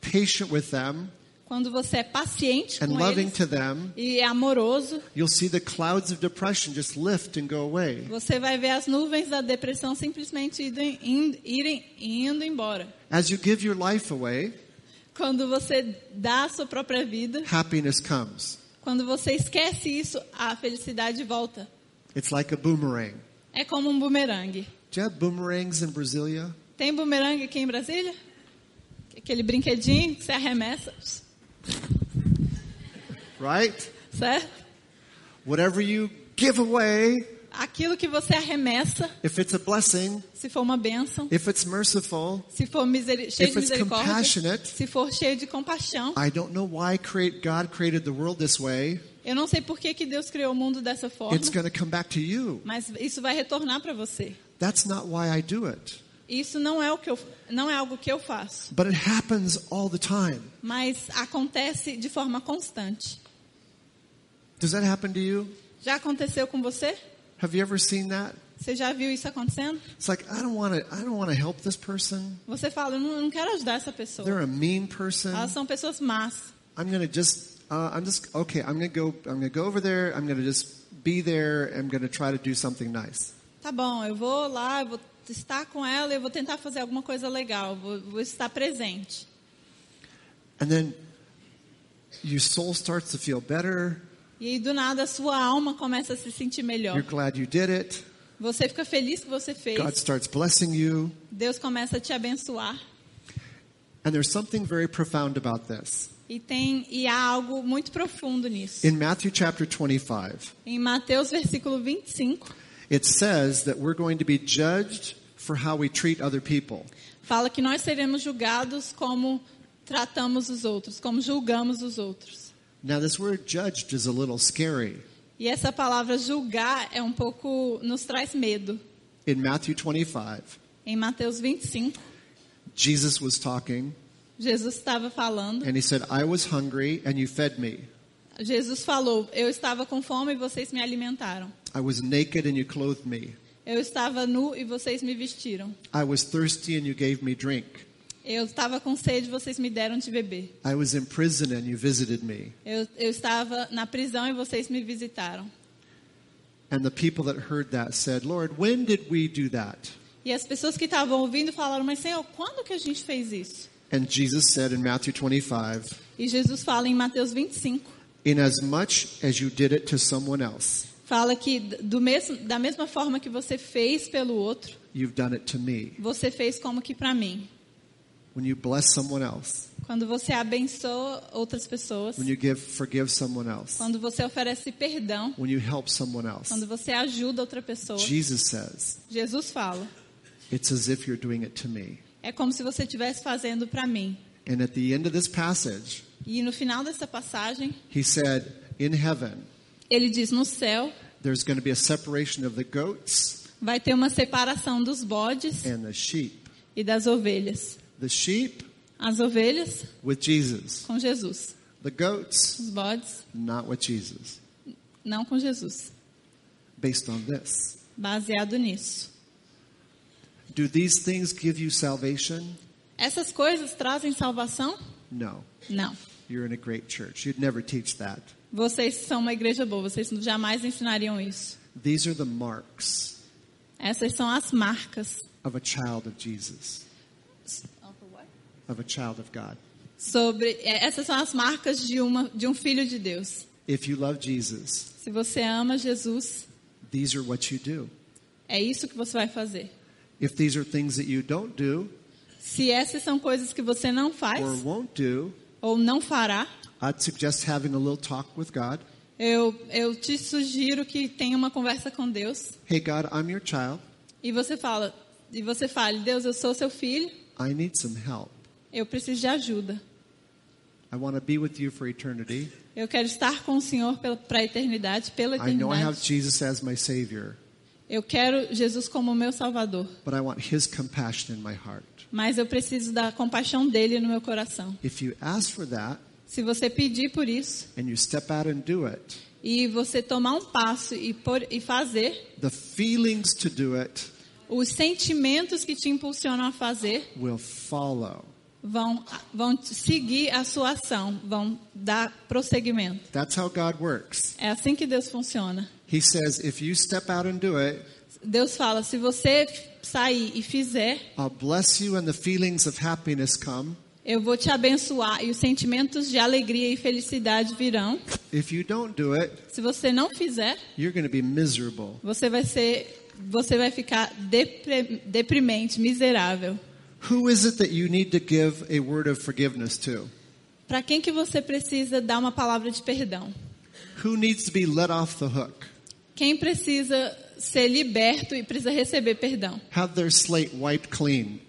patient with them Quando você é paciente and com loving eles to them, e é amoroso, you'll see the clouds of depression just lift and go away. você vai ver as nuvens da depressão simplesmente indo, irem, indo embora. As you give your life away, Quando você dá a sua própria vida, happiness comes. quando você esquece isso, a felicidade volta. It's like a boomerang. É como um bumerangue. Do you have boomerangs in Brasilia? Tem bumerangue aqui em Brasília? Aquele brinquedinho que você arremessa, Right? certo? Whatever you give away, Aquilo que você arremessa, if it's a blessing, se for uma bênção, if it's merciful, se for miseri- cheio If de misericórdia, compassionate, se for cheio de compaixão. I don't know why create, God created the world this way. Eu não sei por que, que Deus criou o mundo dessa forma, It's going to come back to you. mas isso vai retornar para você. That's not why I do it. Isso não é o que eu, não é algo que eu faço, But it happens all the time. mas acontece de forma constante. Does that happen to you? Já aconteceu com você? Have you ever seen that? Você já viu isso acontecendo? It's like I don't want to I don't want to help this person. Você fala, eu não, não quero ajudar essa pessoa. They're a mean person. Elas são pessoas más. I'm going to just uh, I'm just okay, I'm going to go I'm going to go over there. I'm going to just be there. I'm going to try to do something nice. Tá bom, eu vou lá, eu vou estar com ela, eu vou tentar fazer alguma coisa legal, vou, vou estar presente. And then your soul starts to feel better. E aí, do nada, a sua alma começa a se sentir melhor. You're glad you did it. Você fica feliz que você fez. God starts blessing you. Deus começa a te abençoar. And there's something very profound about this. E tem e há algo muito profundo nisso. In Matthew chapter 25, Em Mateus versículo 25, it says that we're going to be judged for how we treat other people. fala que nós seremos julgados como tratamos os outros, como julgamos os outros. Now, this word judged is a little scary. E essa palavra julgar é um pouco nos traz medo. In Matthew 25, Em Mateus 25, Jesus was talking Jesus estava falando. and he said, I was hungry and you fed me. Jesus falou: Eu estava com fome e vocês me alimentaram. I was naked and you clothed me. Eu estava nu e vocês me vestiram. I was thirsty and you gave me drink. Eu estava com sede e vocês me deram de beber. I was in prison and you visited me. Eu, eu estava na prisão e vocês me visitaram. And the people that heard that said, Lord, when did we do that? E as pessoas que estavam ouvindo falaram: Mas Senhor, quando que a gente fez isso? And Jesus said in Matthew 25, E Jesus fala em Mateus 25, Inasmuch as you did it to someone else, fala que do mesmo, da mesma forma que você fez pelo outro, você fez como que para mim. Else, Quando você abençoa outras pessoas, give, else, quando você oferece perdão, else, quando você ajuda outra pessoa, Jesus says, Jesus fala: it's as if you're doing it to me. É como se você estivesse fazendo para mim. And at the end of this passage, E no final dessa passagem, he said, in heaven, ele diz: No céu there's going to be a separation of the goats vai ter uma separação dos bodes and the sheep. e das ovelhas. The sheep As ovelhas with Jesus, com Jesus, the goats os bodes not with Jesus, não com Jesus. based on this. Baseado nisso. Do these things give you salvation? Essas coisas trazem salvação? No. Não. You're in a great church. You'd never teach that. Vocês são uma igreja boa, vocês jamais ensinariam isso. These are the marks Essas são as marcas of a child of Jesus, of a child of God. sobre é, essas são as marcas de uma de um filho de Deus. If you love Jesus, Se você ama Jesus, these are what you do. é isso que você vai fazer. If these are things that you don't do Se essas são coisas que você não faz do, ou não fará, I'd suggest having a little talk with God. eu, eu te sugiro que tenha uma conversa com Deus Hey God, I'm your child. e você fala e você fale, Deus, eu sou seu filho, I need some help. eu preciso de ajuda. I want to be with you for eternity. Eu quero estar com o Senhor para a eternidade, pela I know I have eternidade. Jesus as my Savior, Eu quero Jesus como meu Salvador, but I want His compassion in my heart. mas eu preciso da compaixão dele no meu coração. If you ask for that Se você pedir por isso and you step out and do it, e você tomar um passo e, por, e fazer, the feelings to do it os sentimentos que te impulsionam a fazer will follow. vão, vão seguir a sua ação, vão dar prosseguimento. That's how God works. É assim que Deus funciona. He says, if you step out and do it, Deus fala: se você sair e fizer, I'll bless you and the feelings of happiness come. Eu vou te abençoar e os sentimentos de alegria e felicidade virão. If you don't do it, Se você não fizer, you're going to be miserable. você vai ser, você vai ficar deprimente, miserável. Who is it that you need to give a word of forgiveness to? Para quem que você precisa dar uma palavra de perdão? Who needs to be let off the hook? Quem precisa ser liberto e precisa receber perdão? Have their slate wiped clean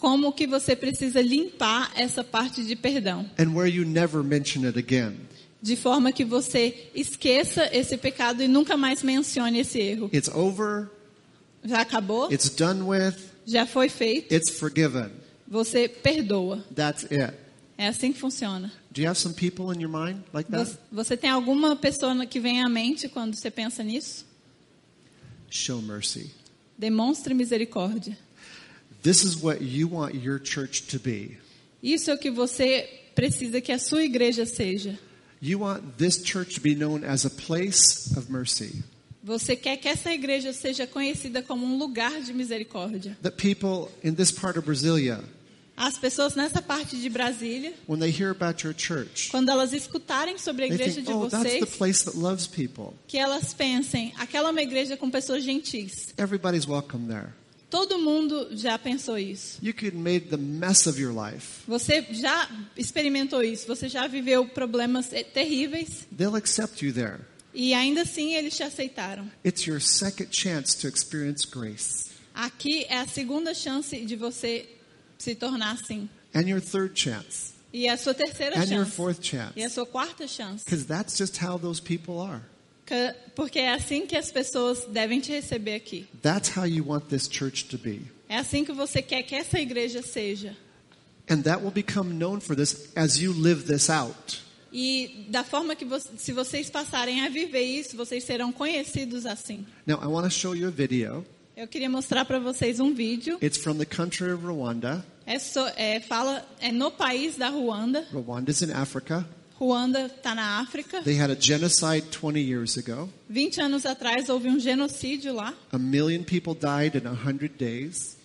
Como que você precisa limpar essa parte de perdão? and where you never mention it again? De forma que você esqueça esse pecado e nunca mais mencione esse erro. It's over, Já acabou? it's done with, Já foi feito? it's forgiven. Você perdoa. That's it. É assim que funciona. Like? Você, você tem alguma pessoa que vem à mente quando você pensa nisso? Show mercy. Demonstre misericórdia. This is what you want your church to be. Isso é o que você precisa que a sua igreja seja. You want this church to be known as a place of mercy. Você quer que essa igreja seja conhecida como um lugar de misericórdia. That people in this part of Brasilia, As pessoas nessa parte de Brasília, when they hear about your church, quando elas escutarem sobre a igreja think, de oh, that's the vocês, place that loves people. que elas pensem, aquela é uma igreja com pessoas gentis. Todo mundo já pensou isso. You could made the mess of your life. Você já experimentou isso, você já viveu problemas terríveis They'll accept you there. e ainda assim eles te aceitaram. It's your second chance to experience grace. Aqui é a segunda chance de você se tornar assim. And your third chance. E a sua terceira And your chance. fourth chance. E a sua quarta chance. Because that's just how those people are. Que- Porque é assim que as pessoas devem te receber aqui. That's how you want this church to be. É assim que você quer que essa igreja seja. And that will become known for this as you live this out. E da forma que você, se vocês passarem a viver isso, vocês serão conhecidos assim. Now, I want to show you a video. Eu queria mostrar para vocês um vídeo. It's from the country of Rwanda. É, so- é, fala, é no país da Ruanda. Rwanda's in Africa. Ruanda está na África. They had a genocide 20 years ago. 20 anos atrás houve um genocídio lá. A million people died in 100 days.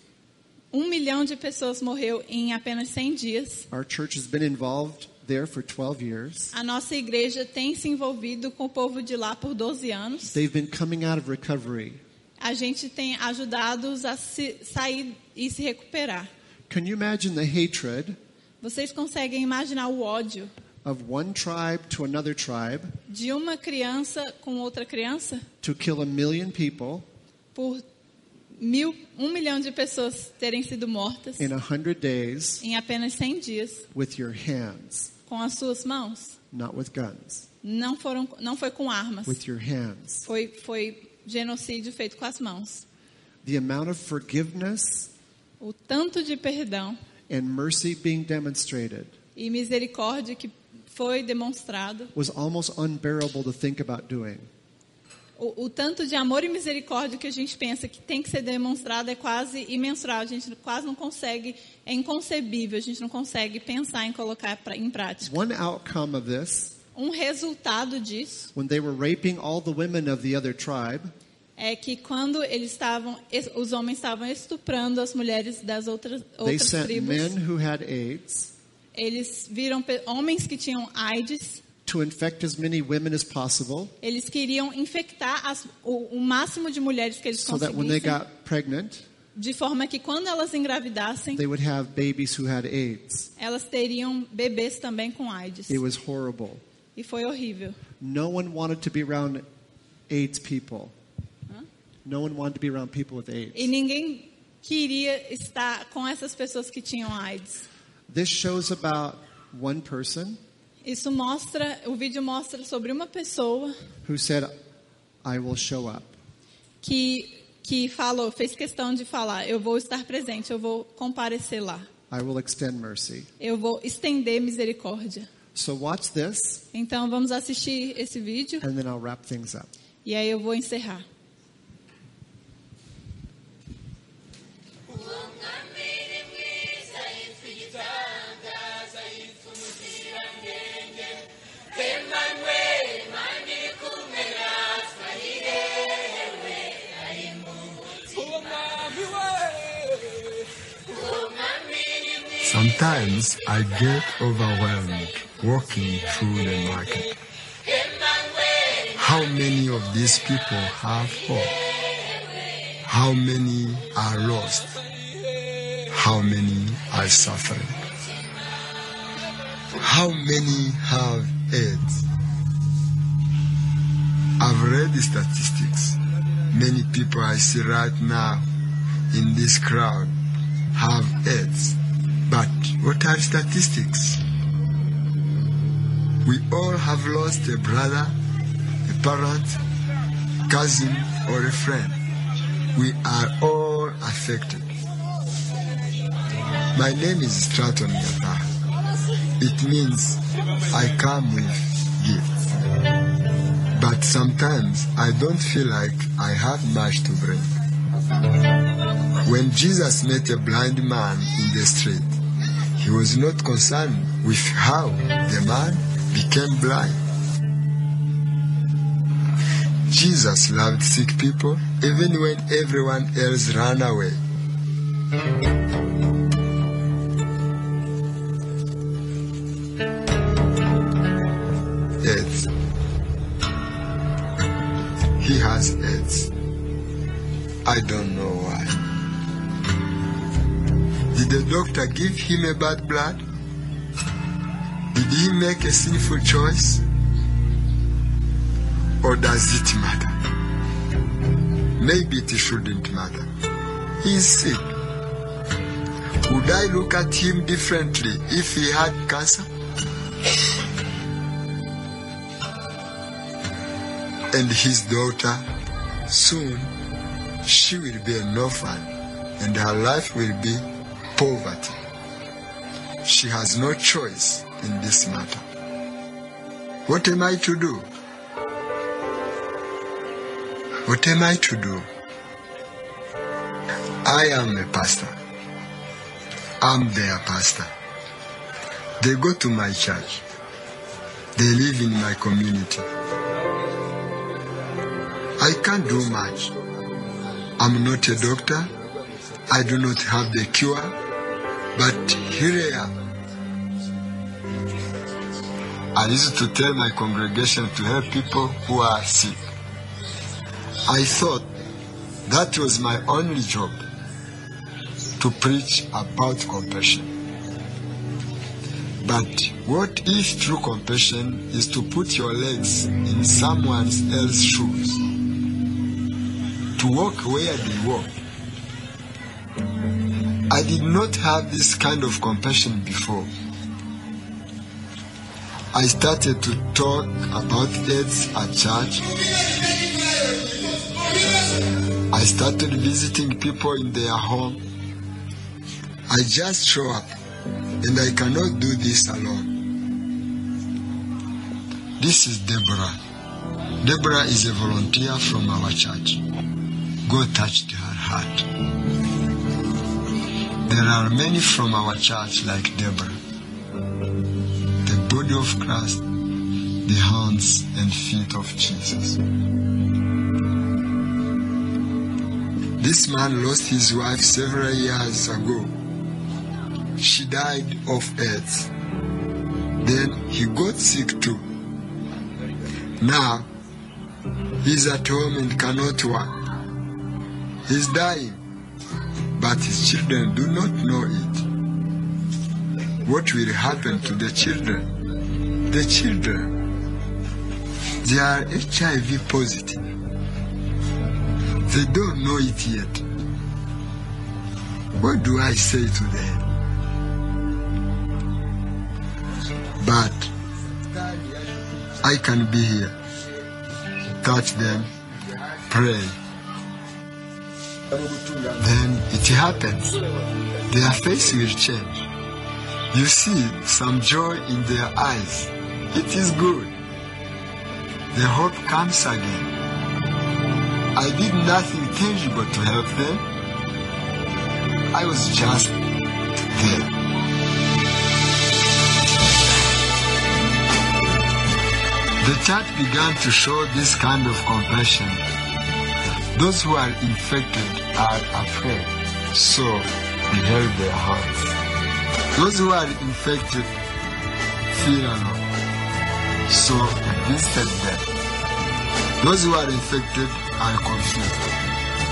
Um milhão de pessoas morreu em apenas 100 dias. Our church has been involved there for 12 years. A nossa igreja tem se envolvido com o povo de lá por 12 anos. They've been coming out of recovery. A gente tem ajudado-os a se, sair e se recuperar. Can you imagine the hatred Vocês conseguem imaginar o ódio of one tribe to another tribe de uma criança com outra criança to kill a million people por mil, um milhão de pessoas terem sido mortas in 100 days em apenas 100 dias with your hands, com as suas mãos? not with guns, Não foram, não foi com armas. with your hands? Foi, foi genocídio feito com as mãos. The amount of forgiveness O tanto de perdão and mercy being demonstrated e misericórdia que foi demonstrado, was almost unbearable to think about doing. o, o tanto de amor e misericórdia que a gente pensa que tem que ser demonstrado é quase imensurável. A gente quase não consegue, é inconcebível. A gente não consegue pensar em colocar pra, em prática. One outcome of this, Um resultado disso when they were raping all the women of the other tribe, é que quando eles estavam, es- os homens estavam estuprando as mulheres das outras they outras sent tribos, men who had AIDS eles viram homens que tinham AIDS to infect as many women as possible Eles queriam infectar as- o, o máximo de mulheres que eles so that when they conseguissem, got pregnant, de forma que quando elas engravidassem, they would have babies who had AIDS. elas teriam bebês também com AIDS. It was horrible. E foi horrível. No one wanted to be around AIDS people. Hã? No one wanted to be around people with E AIDS. ninguém queria estar com essas pessoas que tinham AIDS. This shows about one person Isso mostra, o vídeo mostra sobre uma pessoa who said, I will show up. que que falou, fez questão de falar, eu vou estar presente, eu vou comparecer lá. I will extend mercy. Eu vou estender misericórdia. So watch this, Então vamos assistir esse vídeo and then I'll wrap things up. e aí eu vou encerrar. Sometimes I get overwhelmed walking through the market. How many of these people have hope? How many are lost? How many are suffering? How many have AIDS? I've read the statistics. Many people I see right now in this crowd have AIDS. But what are statistics? We all have lost a brother, a parent, cousin, or a friend. We are all affected. My name is Stratton Gata. It means I come with gifts. But sometimes I don't feel like I have much to bring. When Jesus met a blind man in the street, he was not concerned with how the man became blind. Jesus loved sick people even when everyone else ran away. AIDS. He has AIDS. I don't doctor give him a bad blood? Did he make a sinful choice? Or does it matter? Maybe it shouldn't matter. He sick. Would I look at him differently if he had cancer? And his daughter, soon, she will be an orphan and her life will be poverty. She has no choice in this matter. What am I to do? What am I to do? I am a pastor. I'm their pastor. They go to my church. They live in my community. I can't do much. I'm not a doctor. I do not have the cure. But here I am. I used to tell my congregation to help people who are sick. I thought that was my only job to preach about compassion. But what if true compassion is to put your legs in someone else's shoes? To walk where they walk? I did not have this kind of compassion before. I started to talk about AIDS at church. I started visiting people in their home. I just show up, and I cannot do this alone. This is Deborah. Deborah is a volunteer from our church. God touched her heart. There are many from our church like Deborah. The body of Christ, the hands and feet of Jesus. This man lost his wife several years ago. She died of AIDS. Then he got sick too. Now, he's at home and cannot work. He's dying, but his children do not know it. What will happen to the children? The children, they are HIV positive. They don't know it yet. What do I say to them? But I can be here. Touch them, pray. Then it happens. Their face will change. You see some joy in their eyes. It is good. The hope comes again. I did nothing tangible to help them. I was just there. The church began to show this kind of compassion. Those who are infected are afraid, so we held their hearts. Those who are infected feel alone, so we visited them. Those who are infected are confused,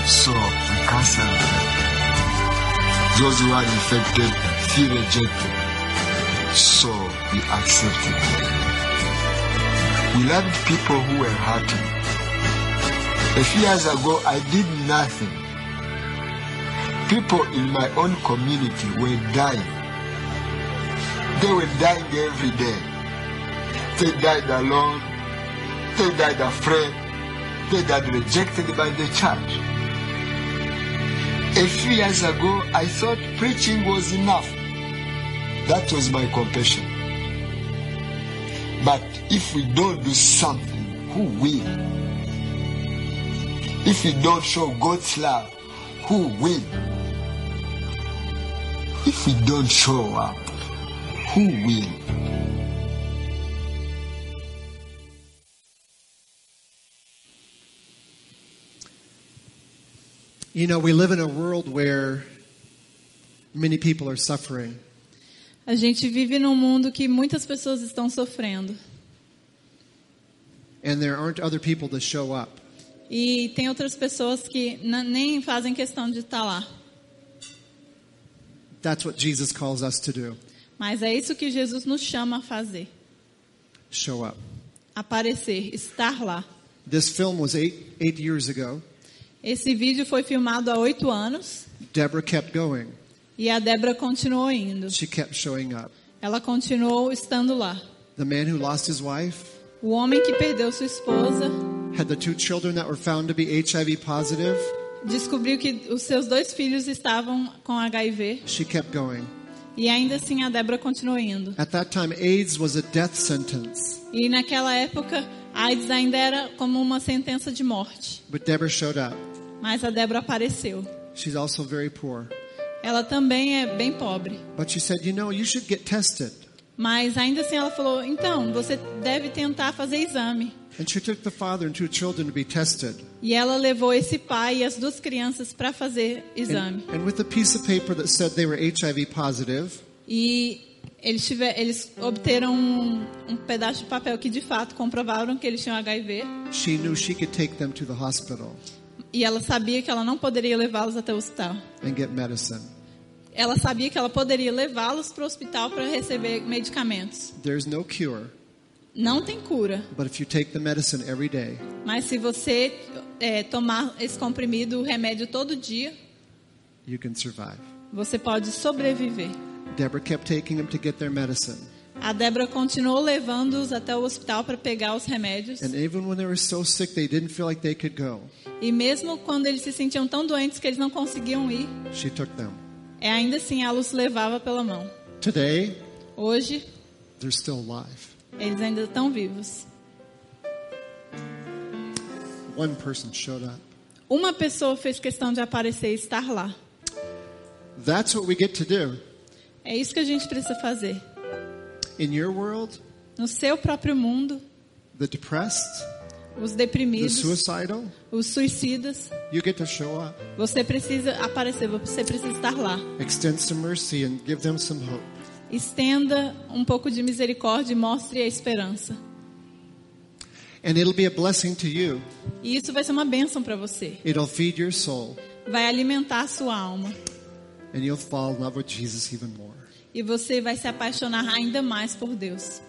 so we counseled them. Those who are infected feel rejected, so we accepted them. We loved people who were hurting. A few years ago, I did nothing. People in my own community were dying. They were dying every day. They died alone. They died afraid. They died rejected by the church. A few years ago, I thought preaching was enough. That was my compassion. But if we don't do something, who will? If we don't show God's love, who will? If we don't show up, who will? You know, we live in a world where many people are suffering. A gente vive num mundo que muitas pessoas estão sofrendo. and there aren't other people to show up. E tem outras pessoas que nem fazem questão de estar lá. That's what Jesus calls us to do. Mas é isso que Jesus nos chama a fazer. Show up. Aparecer, estar lá. This film was eight, eight years ago. Esse vídeo foi filmado há oito anos Deborah kept going. e a Débora continuou indo. She kept showing up. Ela continuou estando lá. The man who lost his wife O homem que perdeu sua esposa had the two children that were found to be HIV positive. descobriu que os seus dois filhos estavam com HIV She kept going. e ainda assim a Débora continuou indo. At that time, AIDS was a death sentence, E naquela época, AIDS ainda era como uma sentença de morte. but Deborah showed up. Mas a Débora apareceu. She's also very poor. Ela também é bem pobre. But she said, You know, you should get tested. Mas ainda assim ela falou: então, você deve tentar fazer exame. And she took the father and two children to be tested. E ela levou esse pai e as duas crianças para fazer exame. And, and with a piece of paper that said they were HIV positive, E eles, tiver, eles obteram um, um pedaço de papel que de fato comprovaram que eles tinham HIV. she knew she could take them to the hospital E ela sabia que ela não poderia levá-los até o hospital. and get medicine. Ela sabia que ela poderia levá-los para o hospital para receber medicamentos. Não tem cura, but if you take the medicine every day, mas se você é, tomar esse comprimido, o remédio todo dia, you can survive. você pode sobreviver. Deborah kept taking them to get their medicine. A Débora continuou levando-os até o hospital para pegar os remédios. E mesmo quando eles se sentiam tão doentes que eles não conseguiam ir, she took them. é, ainda assim ela os levava pela mão. Today, Hoje, they're still alive. Eles ainda estão vivos. One person showed up. Uma pessoa fez questão de aparecer e estar lá. That's what we get to do. É isso que a gente precisa fazer. In your world, No seu próprio mundo, the depressed, os the deprimidos, suicidal, os suicidas, you get to show up. você precisa aparecer, você precisa estar lá. Extend some mercy and give them some hope. Estenda um pouco de misericórdia e mostre a esperança. And it'll be a blessing to you. E isso vai ser uma bênção para você. It'll feed your soul. Vai alimentar a sua alma. And you'll fall in love with Jesus even more. E você vai se apaixonar ainda mais por Deus.